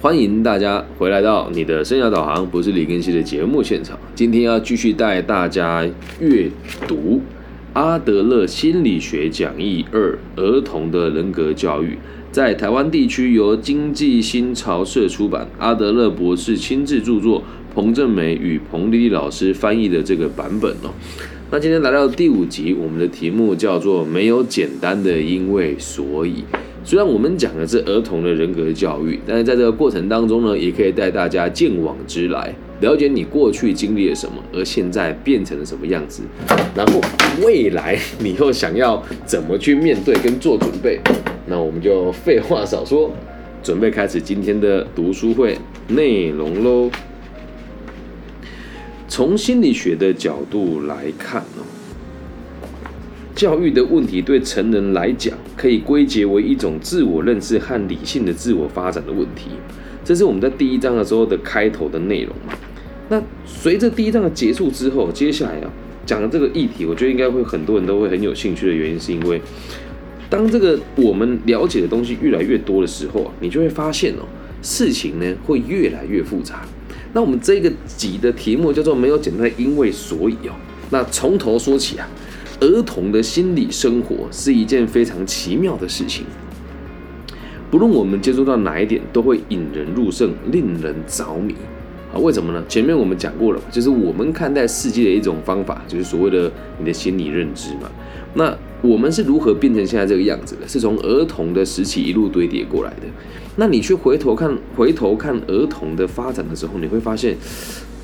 欢迎大家回来到你的生涯导航，不是李根熙的节目现场。今天要继续带大家阅读阿德勒心理学讲义二：儿童的人格教育，在台湾地区由经济新潮社出版，阿德勒博士亲自著作，彭正美与彭丽丽老师翻译的这个版本哦。那今天来到第五集，我们的题目叫做“没有简单的因为所以”。虽然我们讲的是儿童的人格教育，但是在这个过程当中呢，也可以带大家见往知来，了解你过去经历了什么，而现在变成了什么样子，然后未来你又想要怎么去面对跟做准备。那我们就废话少说，准备开始今天的读书会内容喽。从心理学的角度来看呢。教育的问题对成人来讲，可以归结为一种自我认识和理性的自我发展的问题。这是我们在第一章的时候的开头的内容嘛？那随着第一章的结束之后，接下来啊讲的这个议题，我觉得应该会很多人都会很有兴趣的原因，是因为当这个我们了解的东西越来越多的时候啊，你就会发现哦，事情呢会越来越复杂。那我们这个集的题目叫做“没有简单因为所以”哦，那从头说起啊。儿童的心理生活是一件非常奇妙的事情，不论我们接触到哪一点，都会引人入胜，令人着迷。啊，为什么呢？前面我们讲过了，就是我们看待世界的一种方法，就是所谓的你的心理认知嘛。那我们是如何变成现在这个样子的？是从儿童的时期一路堆叠过来的。那你去回头看，回头看儿童的发展的时候，你会发现。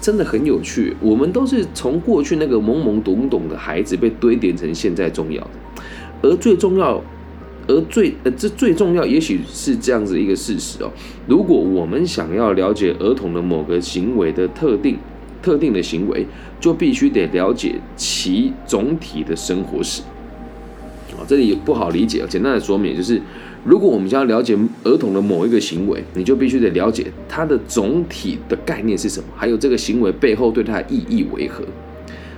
真的很有趣，我们都是从过去那个懵懵懂懂的孩子被堆叠成现在重要的，而最重要，而最呃这最重要，也许是这样子一个事实哦。如果我们想要了解儿童的某个行为的特定特定的行为，就必须得了解其总体的生活史。啊，这里不好理解，简单的说明就是。如果我们想要了解儿童的某一个行为，你就必须得了解他的总体的概念是什么，还有这个行为背后对他的意义为何。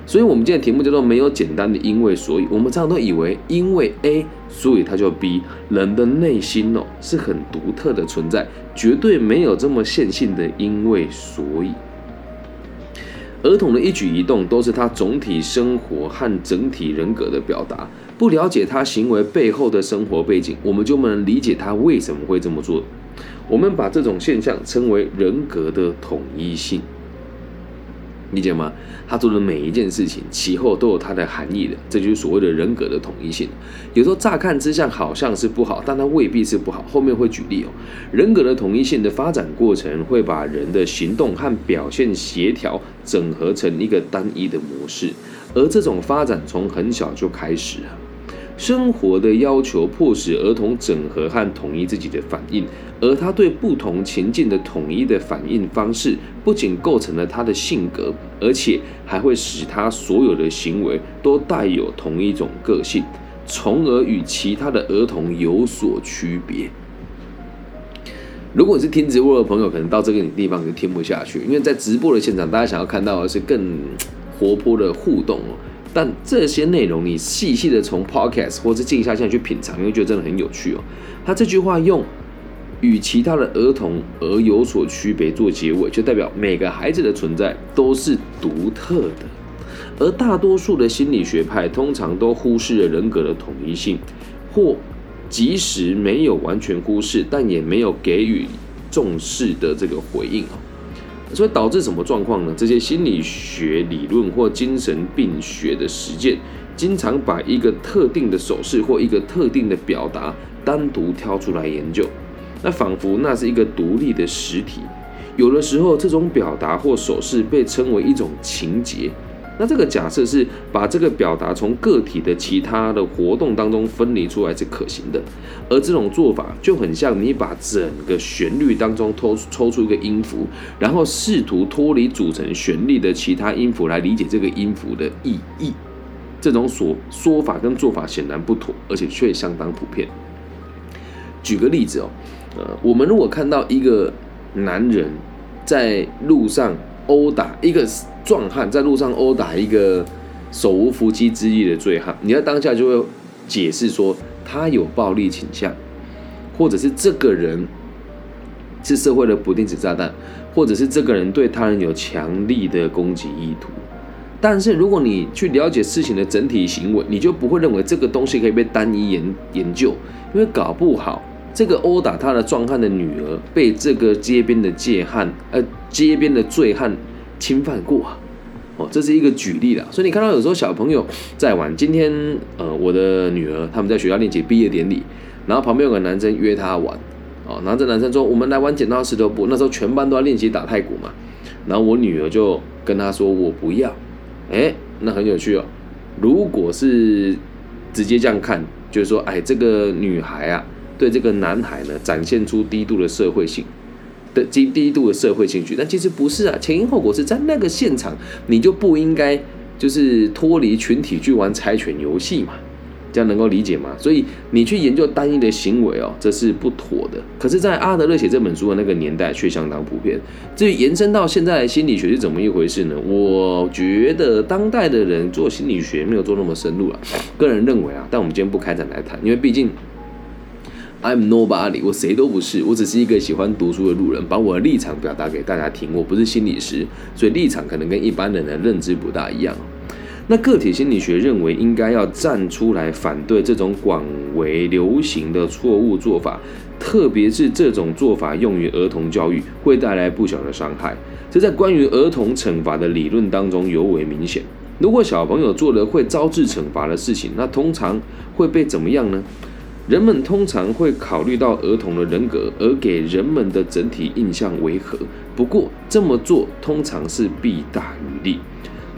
所以，我们今天题目叫做“没有简单的因为所以”。我们常常都以为因为 A，所以它就 B。人的内心哦是很独特的存在，绝对没有这么线性的因为所以。儿童的一举一动都是他总体生活和整体人格的表达。不了解他行为背后的生活背景，我们就不能理解他为什么会这么做。我们把这种现象称为人格的统一性，理解吗？他做的每一件事情，其后都有它的含义的，这就是所谓的人格的统一性。有时候乍看之下好像是不好，但它未必是不好。后面会举例哦。人格的统一性的发展过程，会把人的行动和表现协调整合成一个单一的模式，而这种发展从很小就开始了。生活的要求迫使儿童整合和统一自己的反应，而他对不同情境的统一的反应方式，不仅构成了他的性格，而且还会使他所有的行为都带有同一种个性，从而与其他的儿童有所区别。如果你是听直播的朋友，可能到这个地方就听不下去，因为在直播的现场，大家想要看到的是更活泼的互动。但这些内容你细细的从 podcast 或者静下心去品尝，你会觉得真的很有趣哦。他这句话用与其他的儿童而有所区别做结尾，就代表每个孩子的存在都是独特的。而大多数的心理学派通常都忽视了人格的统一性，或即使没有完全忽视，但也没有给予重视的这个回应哦。所以导致什么状况呢？这些心理学理论或精神病学的实践，经常把一个特定的手势或一个特定的表达单独挑出来研究，那仿佛那是一个独立的实体。有的时候，这种表达或手势被称为一种情节。那这个假设是把这个表达从个体的其他的活动当中分离出来是可行的，而这种做法就很像你把整个旋律当中抽抽出一个音符，然后试图脱离组成旋律的其他音符来理解这个音符的意义。这种所说法跟做法显然不妥，而且却相当普遍。举个例子哦，呃，我们如果看到一个男人在路上殴打一个。壮汉在路上殴打一个手无缚鸡之力的醉汉，你在当下就会解释说他有暴力倾向，或者是这个人是社会的不定时炸弹，或者是这个人对他人有强力的攻击意图。但是如果你去了解事情的整体行为，你就不会认为这个东西可以被单一研研究，因为搞不好这个殴打他的壮汉的女儿被这个街边的借汉呃街边的醉汉侵犯过啊。哦，这是一个举例啦。所以你看到有时候小朋友在玩，今天呃我的女儿他们在学校练习毕业典礼，然后旁边有个男生约她玩，哦，然后这男生说我们来玩剪刀石头布，那时候全班都要练习打太鼓嘛，然后我女儿就跟他说我不要，哎，那很有趣哦。如果是直接这样看，就是说，哎，这个女孩啊，对这个男孩呢展现出低度的社会性。的低低度的社会兴趣，但其实不是啊，前因后果是在那个现场，你就不应该就是脱离群体去玩猜拳游戏嘛，这样能够理解吗？所以你去研究单一的行为哦，这是不妥的。可是，在阿德勒写这本书的那个年代，却相当普遍。至于延伸到现在心理学是怎么一回事呢？我觉得当代的人做心理学没有做那么深入了，个人认为啊，但我们今天不开展来谈，因为毕竟。I'm nobody，我谁都不是，我只是一个喜欢读书的路人，把我的立场表达给大家听。我不是心理师，所以立场可能跟一般人的认知不大一样。那个体心理学认为，应该要站出来反对这种广为流行的错误做法，特别是这种做法用于儿童教育，会带来不小的伤害。这在关于儿童惩罚的理论当中尤为明显。如果小朋友做了会招致惩罚的事情，那通常会被怎么样呢？人们通常会考虑到儿童的人格，而给人们的整体印象为何？不过这么做通常是弊大于利，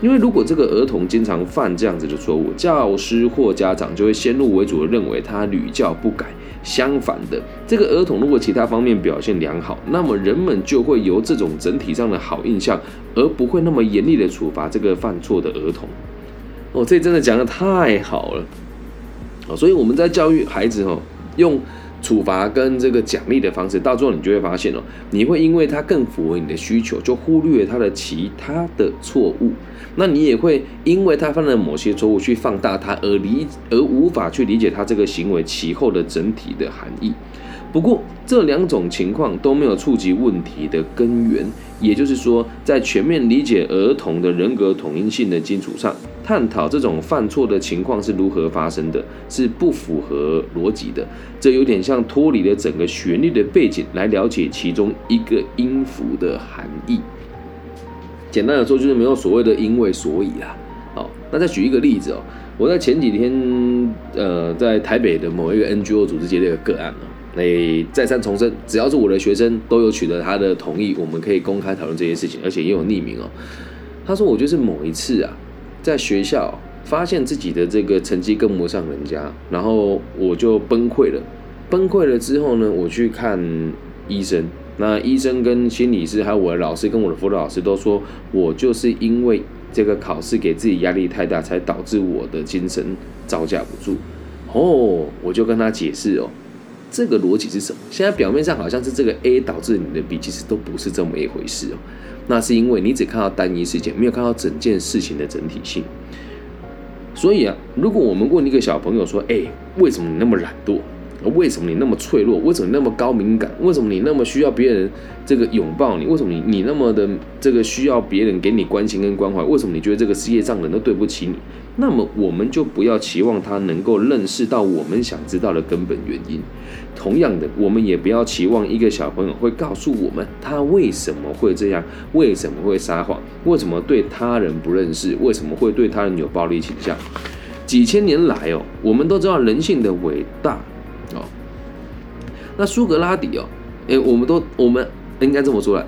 因为如果这个儿童经常犯这样子的错误，教师或家长就会先入为主的认为他屡教不改。相反的，这个儿童如果其他方面表现良好，那么人们就会由这种整体上的好印象，而不会那么严厉的处罚这个犯错的儿童。哦，这真的讲的太好了。所以我们在教育孩子哦，用处罚跟这个奖励的方式，到最后你就会发现哦，你会因为他更符合你的需求，就忽略他的其他的错误。那你也会因为他犯了某些错误去放大他，而理而无法去理解他这个行为其后的整体的含义。不过这两种情况都没有触及问题的根源，也就是说，在全面理解儿童的人格统一性的基础上，探讨这种犯错的情况是如何发生的，是不符合逻辑的。这有点像脱离了整个旋律的背景来了解其中一个音符的含义。简单的说，就是没有所谓的因为所以啦。好，那再举一个例子哦，我在前几天呃，在台北的某一个 NGO 组织接了一个个案哦。诶，再三重申，只要是我的学生都有取得他的同意，我们可以公开讨论这些事情，而且也有匿名哦。他说，我就是某一次啊，在学校发现自己的这个成绩跟不上人家，然后我就崩溃了。崩溃了之后呢，我去看医生，那医生跟心理师还有我的老师跟我的辅导老师都说我就是因为这个考试给自己压力太大，才导致我的精神招架不住。哦，我就跟他解释哦。这个逻辑是什么？现在表面上好像是这个 A 导致你的 B，其实都不是这么一回事哦。那是因为你只看到单一事件，没有看到整件事情的整体性。所以啊，如果我们问一个小朋友说：“哎，为什么你那么懒惰？为什么你那么脆弱？为什么那么高敏感？为什么你那么需要别人这个拥抱你？为什么你你那么的这个需要别人给你关心跟关怀？为什么你觉得这个世界上人都对不起你？”那么我们就不要期望他能够认识到我们想知道的根本原因。同样的，我们也不要期望一个小朋友会告诉我们他为什么会这样，为什么会撒谎，为什么对他人不认识，为什么会对他人有暴力倾向。几千年来哦，我们都知道人性的伟大。那苏格拉底哦，诶，我们都我们应该这么说了，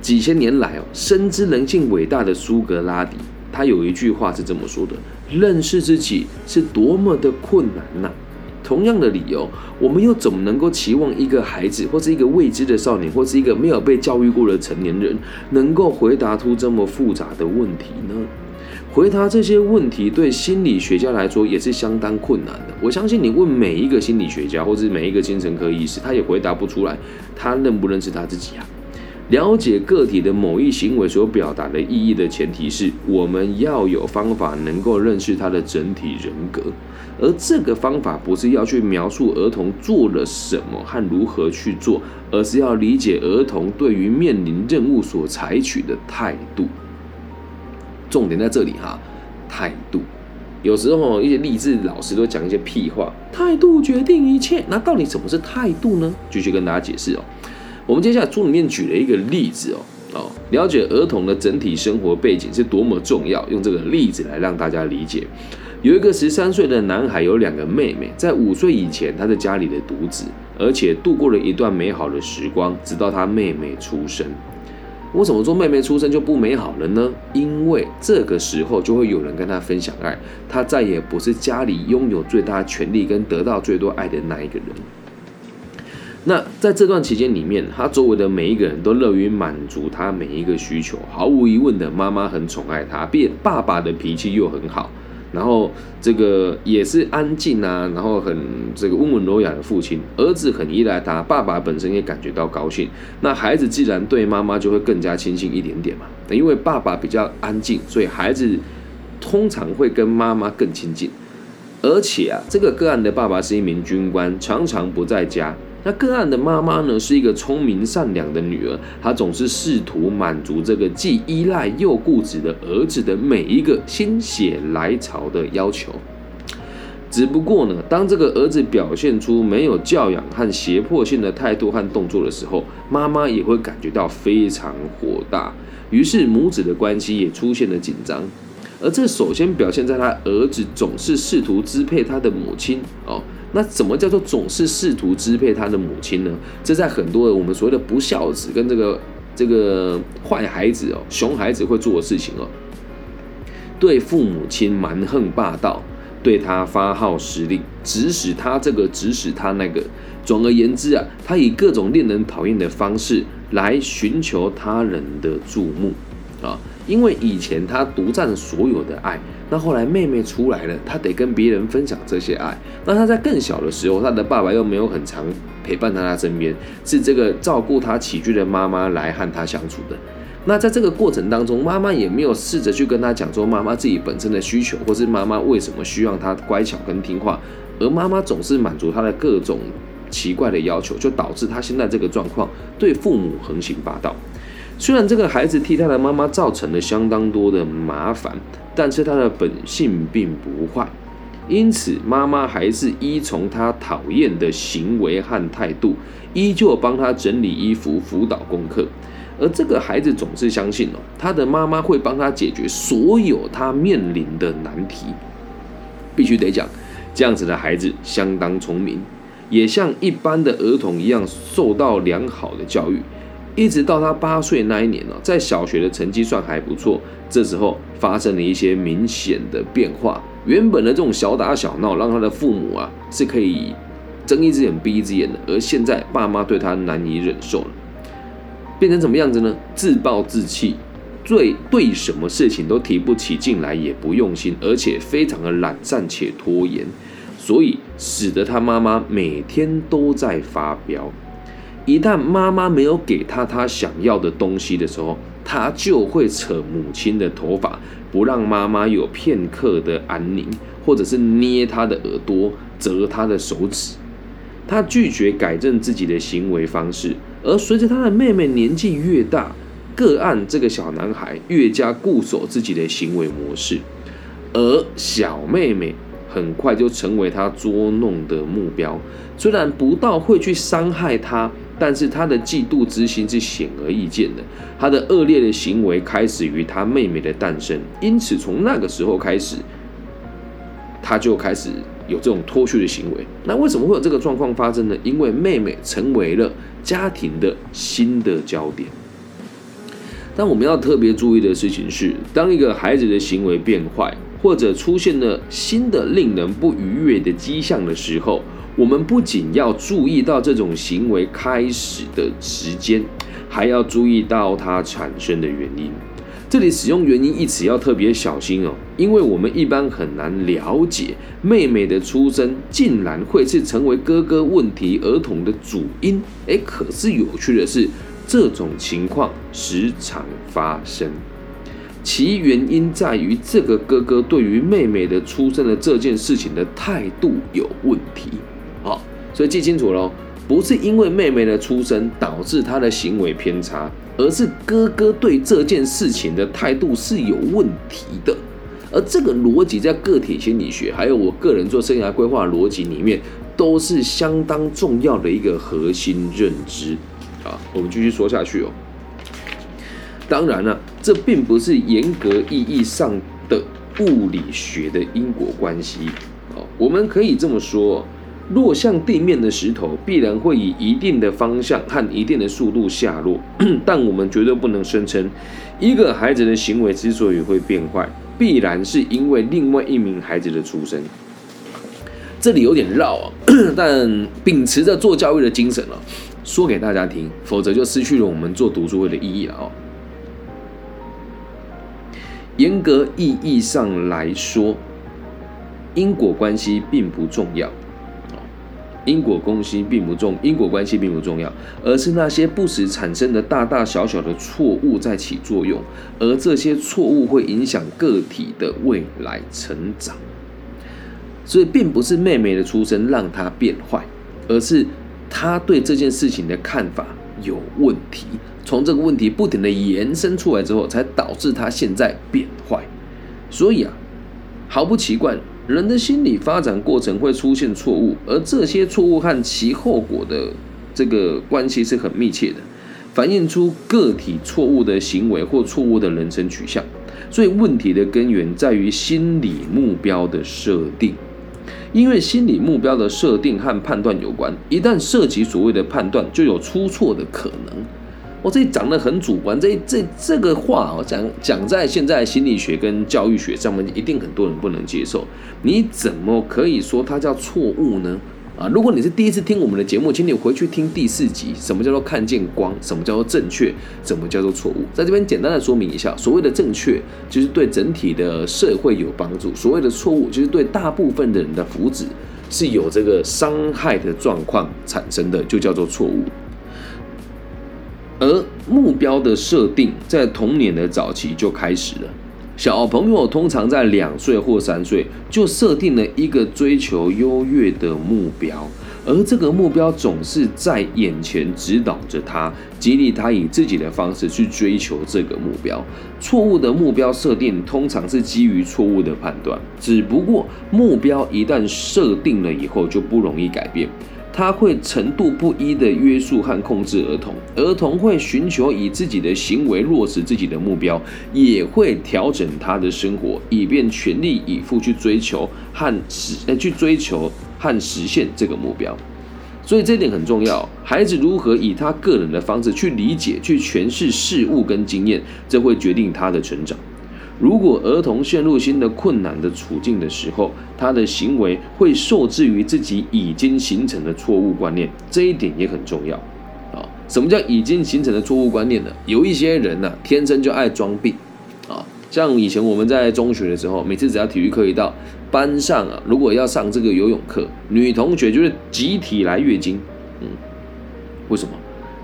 几千年来哦，深知人性伟大的苏格拉底。他有一句话是这么说的：“认识自己是多么的困难呐！”同样的理由，我们又怎么能够期望一个孩子，或是一个未知的少年，或是一个没有被教育过的成年人，能够回答出这么复杂的问题呢？回答这些问题，对心理学家来说也是相当困难的。我相信你问每一个心理学家，或者每一个精神科医师，他也回答不出来，他认不认识他自己啊？了解个体的某一行为所表达的意义的前提是，我们要有方法能够认识他的整体人格，而这个方法不是要去描述儿童做了什么和如何去做，而是要理解儿童对于面临任务所采取的态度。重点在这里哈，态度。有时候一些励志老师都讲一些屁话，态度决定一切。那到底什么是态度呢？继续跟大家解释哦。我们接下来书里面举了一个例子哦，哦，了解儿童的整体生活背景是多么重要，用这个例子来让大家理解。有一个十三岁的男孩，有两个妹妹，在五岁以前，他是家里的独子，而且度过了一段美好的时光，直到他妹妹出生。为什么说妹妹出生就不美好了呢？因为这个时候就会有人跟她分享爱，她再也不是家里拥有最大权力跟得到最多爱的那一个人。那在这段期间里面，她周围的每一个人都乐于满足她每一个需求。毫无疑问的，妈妈很宠爱她，变爸爸的脾气又很好，然后这个也是安静啊，然后很这个温文儒雅的父亲。儿子很依赖他，爸爸本身也感觉到高兴。那孩子既然对妈妈就会更加亲近一点点嘛，因为爸爸比较安静，所以孩子通常会跟妈妈更亲近。而且啊，这个个案的爸爸是一名军官，常常不在家。那个案的妈妈呢，是一个聪明善良的女儿，她总是试图满足这个既依赖又固执的儿子的每一个心血来潮的要求。只不过呢，当这个儿子表现出没有教养和胁迫性的态度和动作的时候，妈妈也会感觉到非常火大，于是母子的关系也出现了紧张。而这首先表现在他儿子总是试图支配他的母亲哦。那怎么叫做总是试图支配他的母亲呢？这在很多的我们所谓的不孝子跟这个这个坏孩子哦，熊孩子会做的事情哦，对父母亲蛮横霸道，对他发号施令，指使他这个，指使他那个。总而言之啊，他以各种令人讨厌的方式来寻求他人的注目啊。因为以前他独占所有的爱，那后来妹妹出来了，他得跟别人分享这些爱。那他在更小的时候，他的爸爸又没有很长陪伴在他身边，是这个照顾他起居的妈妈来和他相处的。那在这个过程当中，妈妈也没有试着去跟他讲说妈妈自己本身的需求，或是妈妈为什么需要他乖巧跟听话，而妈妈总是满足他的各种奇怪的要求，就导致他现在这个状况，对父母横行霸道。虽然这个孩子替他的妈妈造成了相当多的麻烦，但是他的本性并不坏，因此妈妈还是依从他讨厌的行为和态度，依旧帮他整理衣服、辅导功课。而这个孩子总是相信哦，他的妈妈会帮他解决所有他面临的难题。必须得讲，这样子的孩子相当聪明，也像一般的儿童一样受到良好的教育。一直到他八岁那一年呢，在小学的成绩算还不错。这时候发生了一些明显的变化。原本的这种小打小闹，让他的父母啊是可以睁一只眼闭一只眼的，而现在爸妈对他难以忍受了，变成什么样子呢？自暴自弃，对对什么事情都提不起劲来，也不用心，而且非常的懒散且拖延，所以使得他妈妈每天都在发飙。一旦妈妈没有给他他想要的东西的时候，他就会扯母亲的头发，不让妈妈有片刻的安宁，或者是捏他的耳朵、折他的手指。他拒绝改正自己的行为方式，而随着他的妹妹年纪越大，个案这个小男孩越加固守自己的行为模式，而小妹妹很快就成为他捉弄的目标。虽然不到会去伤害他。但是他的嫉妒之心是显而易见的，他的恶劣的行为开始于他妹妹的诞生，因此从那个时候开始，他就开始有这种脱序的行为。那为什么会有这个状况发生呢？因为妹妹成为了家庭的新的焦点。但我们要特别注意的事情是，当一个孩子的行为变坏，或者出现了新的令人不愉悦的迹象的时候，我们不仅要注意到这种行为开始的时间，还要注意到它产生的原因。这里使用“原因”一词要特别小心哦，因为我们一般很难了解妹妹的出生竟然会是成为哥哥问题儿童的主因。诶，可是有趣的是，这种情况时常发生，其原因在于这个哥哥对于妹妹的出生的这件事情的态度有问题。好，所以记清楚喽，不是因为妹妹的出生导致他的行为偏差，而是哥哥对这件事情的态度是有问题的。而这个逻辑在个体心理学，还有我个人做生涯规划逻辑里面，都是相当重要的一个核心认知。啊，我们继续说下去哦。当然了，这并不是严格意义上的物理学的因果关系。哦，我们可以这么说：落向地面的石头必然会以一定的方向和一定的速度下落，但我们绝对不能声称一个孩子的行为之所以会变坏。必然是因为另外一名孩子的出生，这里有点绕啊，但秉持着做教育的精神啊，说给大家听，否则就失去了我们做读书会的意义了哦。严格意义上来说，因果关系并不重要。因果关系并不重，因果关系并不重要，而是那些不时产生的大大小小的错误在起作用，而这些错误会影响个体的未来成长。所以，并不是妹妹的出生让他变坏，而是他对这件事情的看法有问题。从这个问题不停的延伸出来之后，才导致他现在变坏。所以啊，毫不奇怪。人的心理发展过程会出现错误，而这些错误和其后果的这个关系是很密切的，反映出个体错误的行为或错误的人生取向。所以问题的根源在于心理目标的设定，因为心理目标的设定和判断有关，一旦涉及所谓的判断，就有出错的可能。我这里讲的很主观，这这这个话哦，讲讲在现在心理学跟教育学上面，一定很多人不能接受。你怎么可以说它叫错误呢？啊，如果你是第一次听我们的节目，请你回去听第四集，什么叫做看见光？什么叫做正确？什么叫做错误？在这边简单的说明一下，所谓的正确就是对整体的社会有帮助，所谓的错误就是对大部分的人的福祉是有这个伤害的状况产生的，就叫做错误。而目标的设定在童年的早期就开始了。小朋友通常在两岁或三岁就设定了一个追求优越的目标，而这个目标总是在眼前指导着他，激励他以自己的方式去追求这个目标。错误的目标设定通常是基于错误的判断，只不过目标一旦设定了以后就不容易改变。他会程度不一的约束和控制儿童，儿童会寻求以自己的行为落实自己的目标，也会调整他的生活，以便全力以赴去追求和实呃去追求和实现这个目标。所以这点很重要，孩子如何以他个人的方式去理解、去诠释事物跟经验，这会决定他的成长。如果儿童陷入新的困难的处境的时候，他的行为会受制于自己已经形成的错误观念，这一点也很重要啊。什么叫已经形成的错误观念呢？有一些人呢，天生就爱装病啊。像以前我们在中学的时候，每次只要体育课一到，班上啊，如果要上这个游泳课，女同学就是集体来月经，嗯，为什么？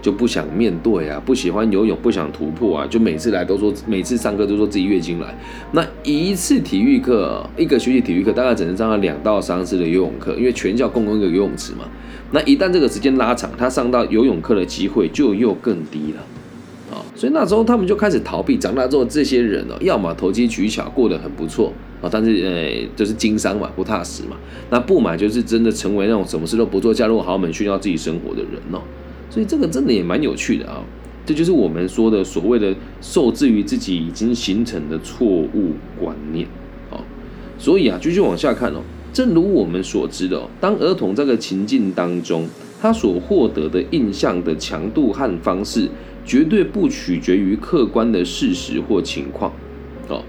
就不想面对啊，不喜欢游泳，不想突破啊，就每次来都说，每次上课都说自己月经来。那一次体育课，一个学期体育课大概只能上到两到三次的游泳课，因为全校共用一个游泳池嘛。那一旦这个时间拉长，他上到游泳课的机会就又更低了啊。所以那时候他们就开始逃避。长大之后，这些人哦，要么投机取巧，过得很不错啊，但是呃，就是经商嘛，不踏实嘛。那不买就是真的成为那种什么事都不做，加入豪门炫耀自己生活的人哦。所以这个真的也蛮有趣的啊，这就是我们说的所谓的受制于自己已经形成的错误观念啊。所以啊，继续往下看哦，正如我们所知的，当儿童这个情境当中，他所获得的印象的强度和方式，绝对不取决于客观的事实或情况哦。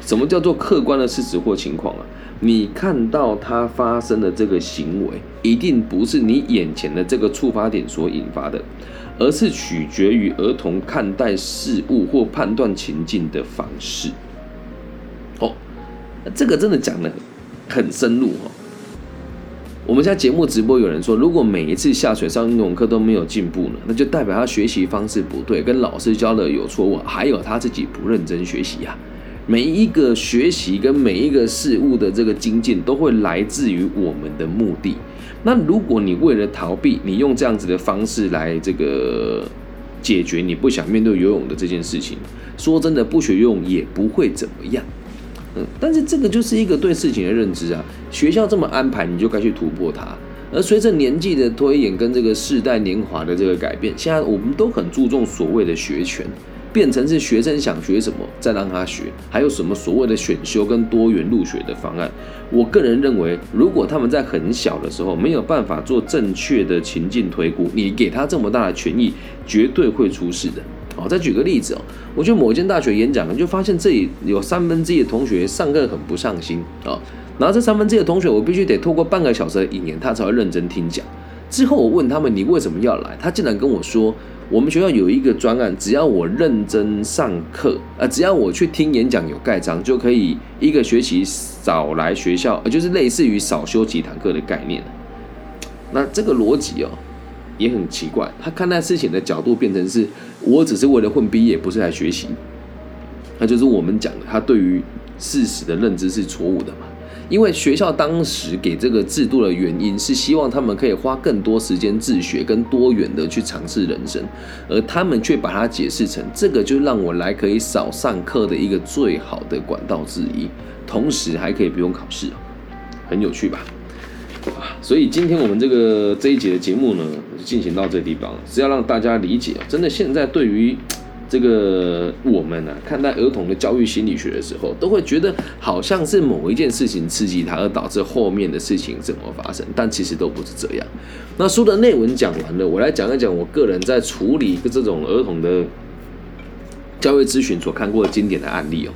什么叫做客观的事实或情况啊？你看到他发生的这个行为，一定不是你眼前的这个触发点所引发的，而是取决于儿童看待事物或判断情境的方式。哦，这个真的讲的很深入哦。我们现在节目直播有人说，如果每一次下水上英文课都没有进步呢，那就代表他学习方式不对，跟老师教的有错误，还有他自己不认真学习呀。每一个学习跟每一个事物的这个精进，都会来自于我们的目的。那如果你为了逃避，你用这样子的方式来这个解决你不想面对游泳的这件事情，说真的，不学游泳也不会怎么样。嗯，但是这个就是一个对事情的认知啊。学校这么安排，你就该去突破它。而随着年纪的推演跟这个世代年华的这个改变，现在我们都很注重所谓的学权。变成是学生想学什么，再让他学。还有什么所谓的选修跟多元入学的方案？我个人认为，如果他们在很小的时候没有办法做正确的情境推估，你给他这么大的权益，绝对会出事的。好，再举个例子哦，我去某间大学演讲，就发现这里有三分之一的同学上课很不上心啊。然后这三分之一的同学，我必须得透过半个小时的引言，他才会认真听讲。之后我问他们，你为什么要来？他竟然跟我说。我们学校有一个专案，只要我认真上课，呃，只要我去听演讲有盖章，就可以一个学期少来学校，呃，就是类似于少修几堂课的概念。那这个逻辑哦，也很奇怪。他看待事情的角度变成是，我只是为了混毕业，不是来学习。那就是我们讲的，他对于事实的认知是错误的嘛。因为学校当时给这个制度的原因是希望他们可以花更多时间自学，跟多元的去尝试人生，而他们却把它解释成这个就让我来可以少上课的一个最好的管道之一，同时还可以不用考试，很有趣吧？啊，所以今天我们这个这一节的节目呢，进行到这地方，是要让大家理解，真的现在对于。这个我们呢，看待儿童的教育心理学的时候，都会觉得好像是某一件事情刺激他，而导致后面的事情怎么发生，但其实都不是这样。那书的内文讲完了，我来讲一讲我个人在处理这种儿童的教育咨询所看过的经典的案例哦。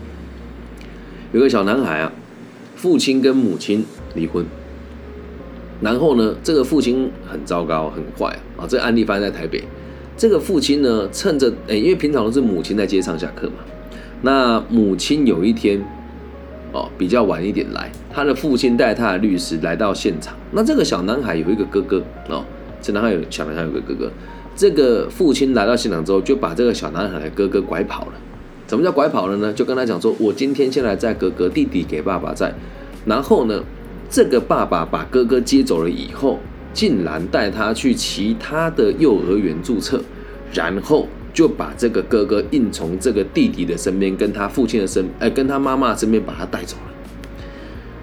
有个小男孩啊，父亲跟母亲离婚，然后呢，这个父亲很糟糕，很坏啊。这个案例发生在台北。这个父亲呢，趁着诶，因为平常都是母亲在接上下课嘛。那母亲有一天，哦，比较晚一点来，他的父亲带他的律师来到现场。那这个小男孩有一个哥哥哦，这男孩有小男孩有个哥哥。这个父亲来到现场之后，就把这个小男孩的哥哥拐跑了。什么叫拐跑了呢？就跟他讲说，我今天先来载哥哥，弟弟给爸爸在。然后呢，这个爸爸把哥哥接走了以后。竟然带他去其他的幼儿园注册，然后就把这个哥哥硬从这个弟弟的身边，跟他父亲的身，哎，跟他妈妈身边把他带走了。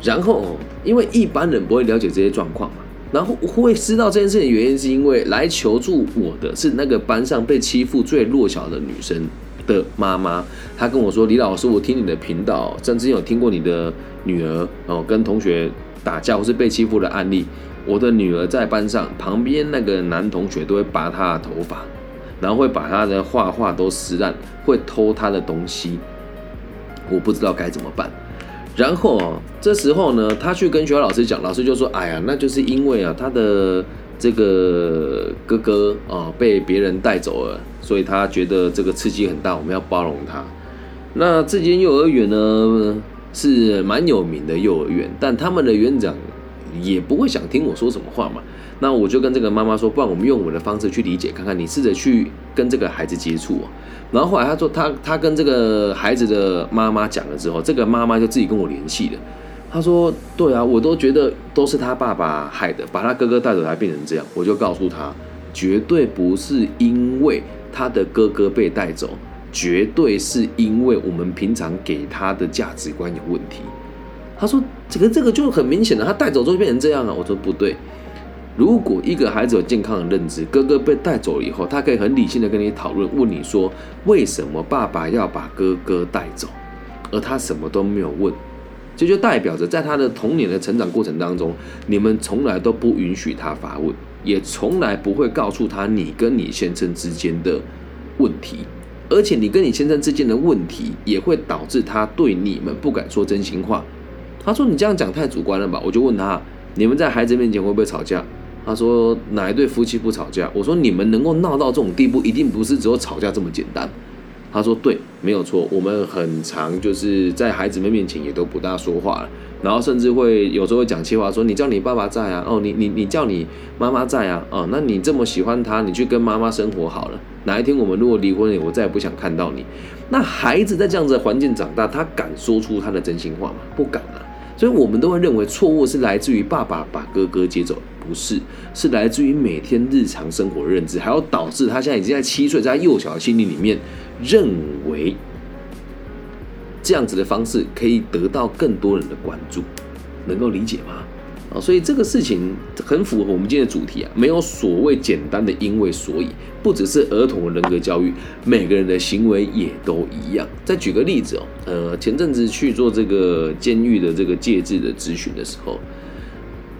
然后，因为一般人不会了解这些状况嘛，然后会知道这件事情原因，是因为来求助我的是那个班上被欺负最弱小的女生的妈妈。她跟我说：“李老师，我听你的频道，甚至有听过你的女儿哦跟同学打架或是被欺负的案例。”我的女儿在班上，旁边那个男同学都会拔她的头发，然后会把她的画画都撕烂，会偷她的东西。我不知道该怎么办。然后，这时候呢，他去跟学校老师讲，老师就说：“哎呀，那就是因为啊，他的这个哥哥啊被别人带走了，所以他觉得这个刺激很大，我们要包容他。”那这间幼儿园呢是蛮有名的幼儿园，但他们的园长。也不会想听我说什么话嘛，那我就跟这个妈妈说，不然我们用我的方式去理解看看，你试着去跟这个孩子接触。然后后来他说，他他跟这个孩子的妈妈讲了之后，这个妈妈就自己跟我联系了。他说，对啊，我都觉得都是他爸爸害的，把他哥哥带走才变成这样。我就告诉他，绝对不是因为他的哥哥被带走，绝对是因为我们平常给他的价值观有问题。他说：“这个这个就很明显的，他带走之后变成这样啊。”我说：“不对，如果一个孩子有健康的认知，哥哥被带走了以后，他可以很理性的跟你讨论，问你说为什么爸爸要把哥哥带走，而他什么都没有问，这就代表着在他的童年的成长过程当中，你们从来都不允许他发问，也从来不会告诉他你跟你先生之间的问题，而且你跟你先生之间的问题也会导致他对你们不敢说真心话。”他说：“你这样讲太主观了吧？”我就问他：“你们在孩子面前会不会吵架？”他说：“哪一对夫妻不吵架？”我说：“你们能够闹到这种地步，一定不是只有吵架这么简单。他说对，没有错，我们很常就是在孩子们面前也都不大说话了，然后甚至会有时候会讲气话，说你叫你爸爸在啊，哦，你你你叫你妈妈在啊，哦，那你这么喜欢他，你去跟妈妈生活好了，哪一天我们如果离婚了，我再也不想看到你。那孩子在这样子的环境长大，他敢说出他的真心话吗？不敢啊。所以我们都会认为错误是来自于爸爸把哥哥接走，不是，是来自于每天日常生活认知，还要导致他现在已经在七岁，在幼小的心灵里面认为这样子的方式可以得到更多人的关注，能够理解吗？啊，所以这个事情很符合我们今天的主题啊，没有所谓简单的因为所以，不只是儿童的人格教育，每个人的行为也都一样。再举个例子哦，呃，前阵子去做这个监狱的这个戒治的咨询的时候，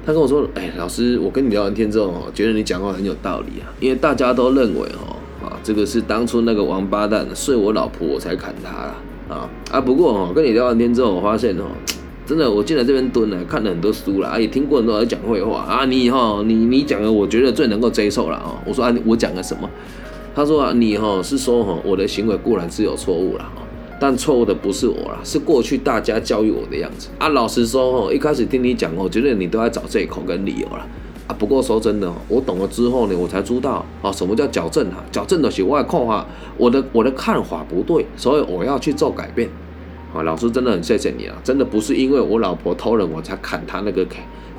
他跟我说：“哎，老师，我跟你聊完天之后，觉得你讲话很有道理啊，因为大家都认为哦，啊，这个是当初那个王八蛋睡我老婆，我才砍他啦，啊啊，不过哦，跟你聊完天之后，我发现哦。”真的，我进来这边蹲了，看了很多书了，也听过很多人讲会话啊。你哈，你你讲的，我觉得最能够接受了啊。我说啊，我讲了什么？他说啊，你哈是说哈，我的行为固然是有错误了哈，但错误的不是我啦，是过去大家教育我的样子啊。老实说哈，一开始听你讲，我觉得你都在找借口跟理由了啊。不过说真的，我懂了之后呢，我才知道啊，什么叫矫正哈？矫正的是我看法，我的我的看法不对，所以我要去做改变。老师真的很谢谢你啊！真的不是因为我老婆偷人我才砍他那个、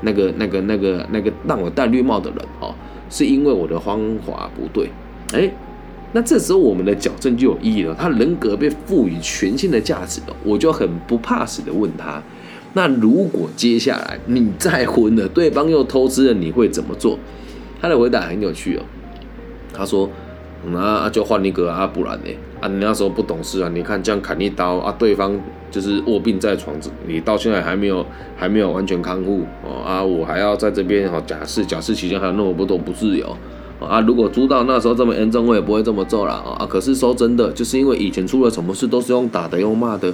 那个、那个、那个、那个让我戴绿帽的人哦，是因为我的方法不对。哎，那这时候我们的矫正就有意义了，他人格被赋予全新的价值了。我就很不怕死的问他：那如果接下来你再婚了，对方又偷吃了，你会怎么做？他的回答很有趣哦，他说。那就换一个啊，不然呢？啊，你那时候不懂事啊！你看这样砍一刀啊，对方就是卧病在床，你到现在还没有还没有完全康复哦啊！我还要在这边哈假释，假释期间还有那么多不自由啊！如果知道那时候这么严重，我也不会这么做了啊！可是说真的，就是因为以前出了什么事都是用打的，用骂的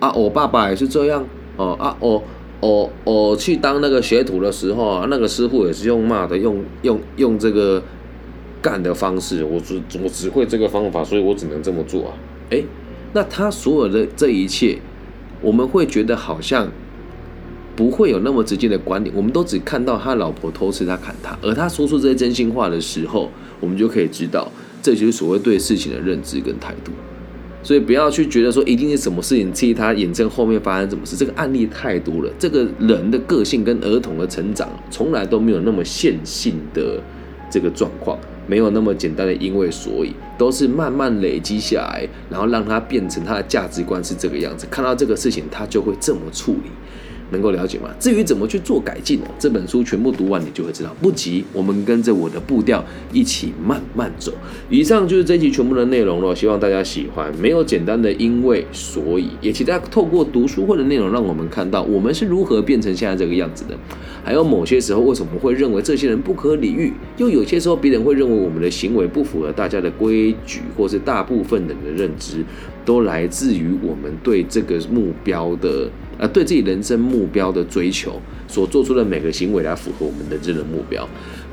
啊！我爸爸也是这样哦啊！我我我去当那个学徒的时候啊，那个师傅也是用骂的，用用用这个。干的方式，我只我只会这个方法，所以我只能这么做啊！诶，那他所有的这一切，我们会觉得好像不会有那么直接的关联，我们都只看到他老婆偷吃，他砍他，而他说出这些真心话的时候，我们就可以知道，这就是所谓对事情的认知跟态度。所以不要去觉得说一定是什么事情替他眼证后面发生什么事，这个案例太多了。这个人的个性跟儿童的成长，从来都没有那么线性的这个状况。没有那么简单的因为所以，都是慢慢累积下来，然后让他变成他的价值观是这个样子，看到这个事情他就会这么处理。能够了解吗？至于怎么去做改进呢？这本书全部读完，你就会知道。不急，我们跟着我的步调一起慢慢走。以上就是这集全部的内容了，希望大家喜欢。没有简单的因为所以，也期待透过读书会的内容，让我们看到我们是如何变成现在这个样子的。还有某些时候，为什么会认为这些人不可理喻？又有些时候，别人会认为我们的行为不符合大家的规矩，或是大部分人的认知，都来自于我们对这个目标的。呃，对自己人生目标的追求所做出的每个行为来符合我们的这个目标。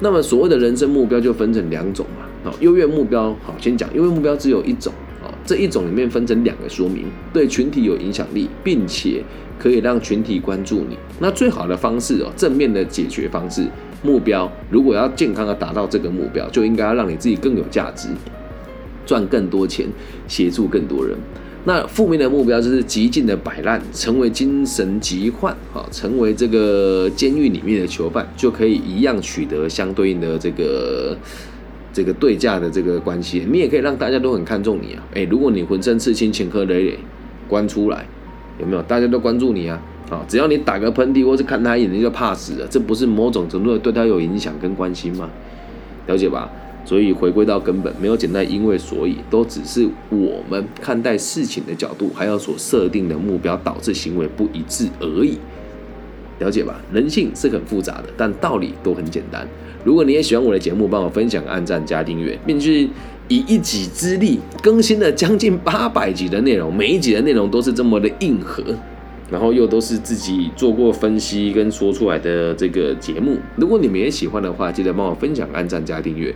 那么所谓的人生目标就分成两种嘛。好，优越目标，好，先讲优越目标只有一种啊。这一种里面分成两个说明，对群体有影响力，并且可以让群体关注你。那最好的方式哦，正面的解决方式，目标如果要健康的达到这个目标，就应该要让你自己更有价值，赚更多钱，协助更多人。那负面的目标就是极尽的摆烂，成为精神疾患啊，成为这个监狱里面的囚犯，就可以一样取得相对应的这个这个对价的这个关系。你也可以让大家都很看重你啊，哎，如果你浑身刺青、前科累累，关出来有没有？大家都关注你啊，啊，只要你打个喷嚏或是看他一眼，你就怕死了，这不是某种程度的对他有影响跟关心吗？了解吧？所以回归到根本，没有简单因为所以，都只是我们看待事情的角度，还有所设定的目标导致行为不一致而已。了解吧？人性是很复杂的，但道理都很简单。如果你也喜欢我的节目，帮我分享、按赞、加订阅，并且以一己之力更新了将近八百集的内容，每一集的内容都是这么的硬核，然后又都是自己做过分析跟说出来的这个节目。如果你们也喜欢的话，记得帮我分享、按赞、加订阅。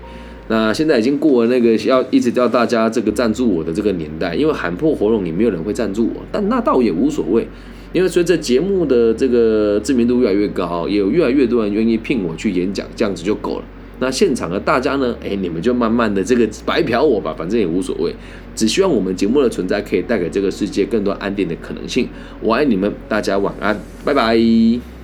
那现在已经过了那个要一直叫大家这个赞助我的这个年代，因为喊破喉咙也没有人会赞助我，但那倒也无所谓，因为随着节目的这个知名度越来越高，也有越来越多人愿意聘我去演讲，这样子就够了。那现场的大家呢？哎，你们就慢慢的这个白嫖我吧，反正也无所谓。只希望我们节目的存在可以带给这个世界更多安定的可能性。我爱你们，大家晚安，拜拜。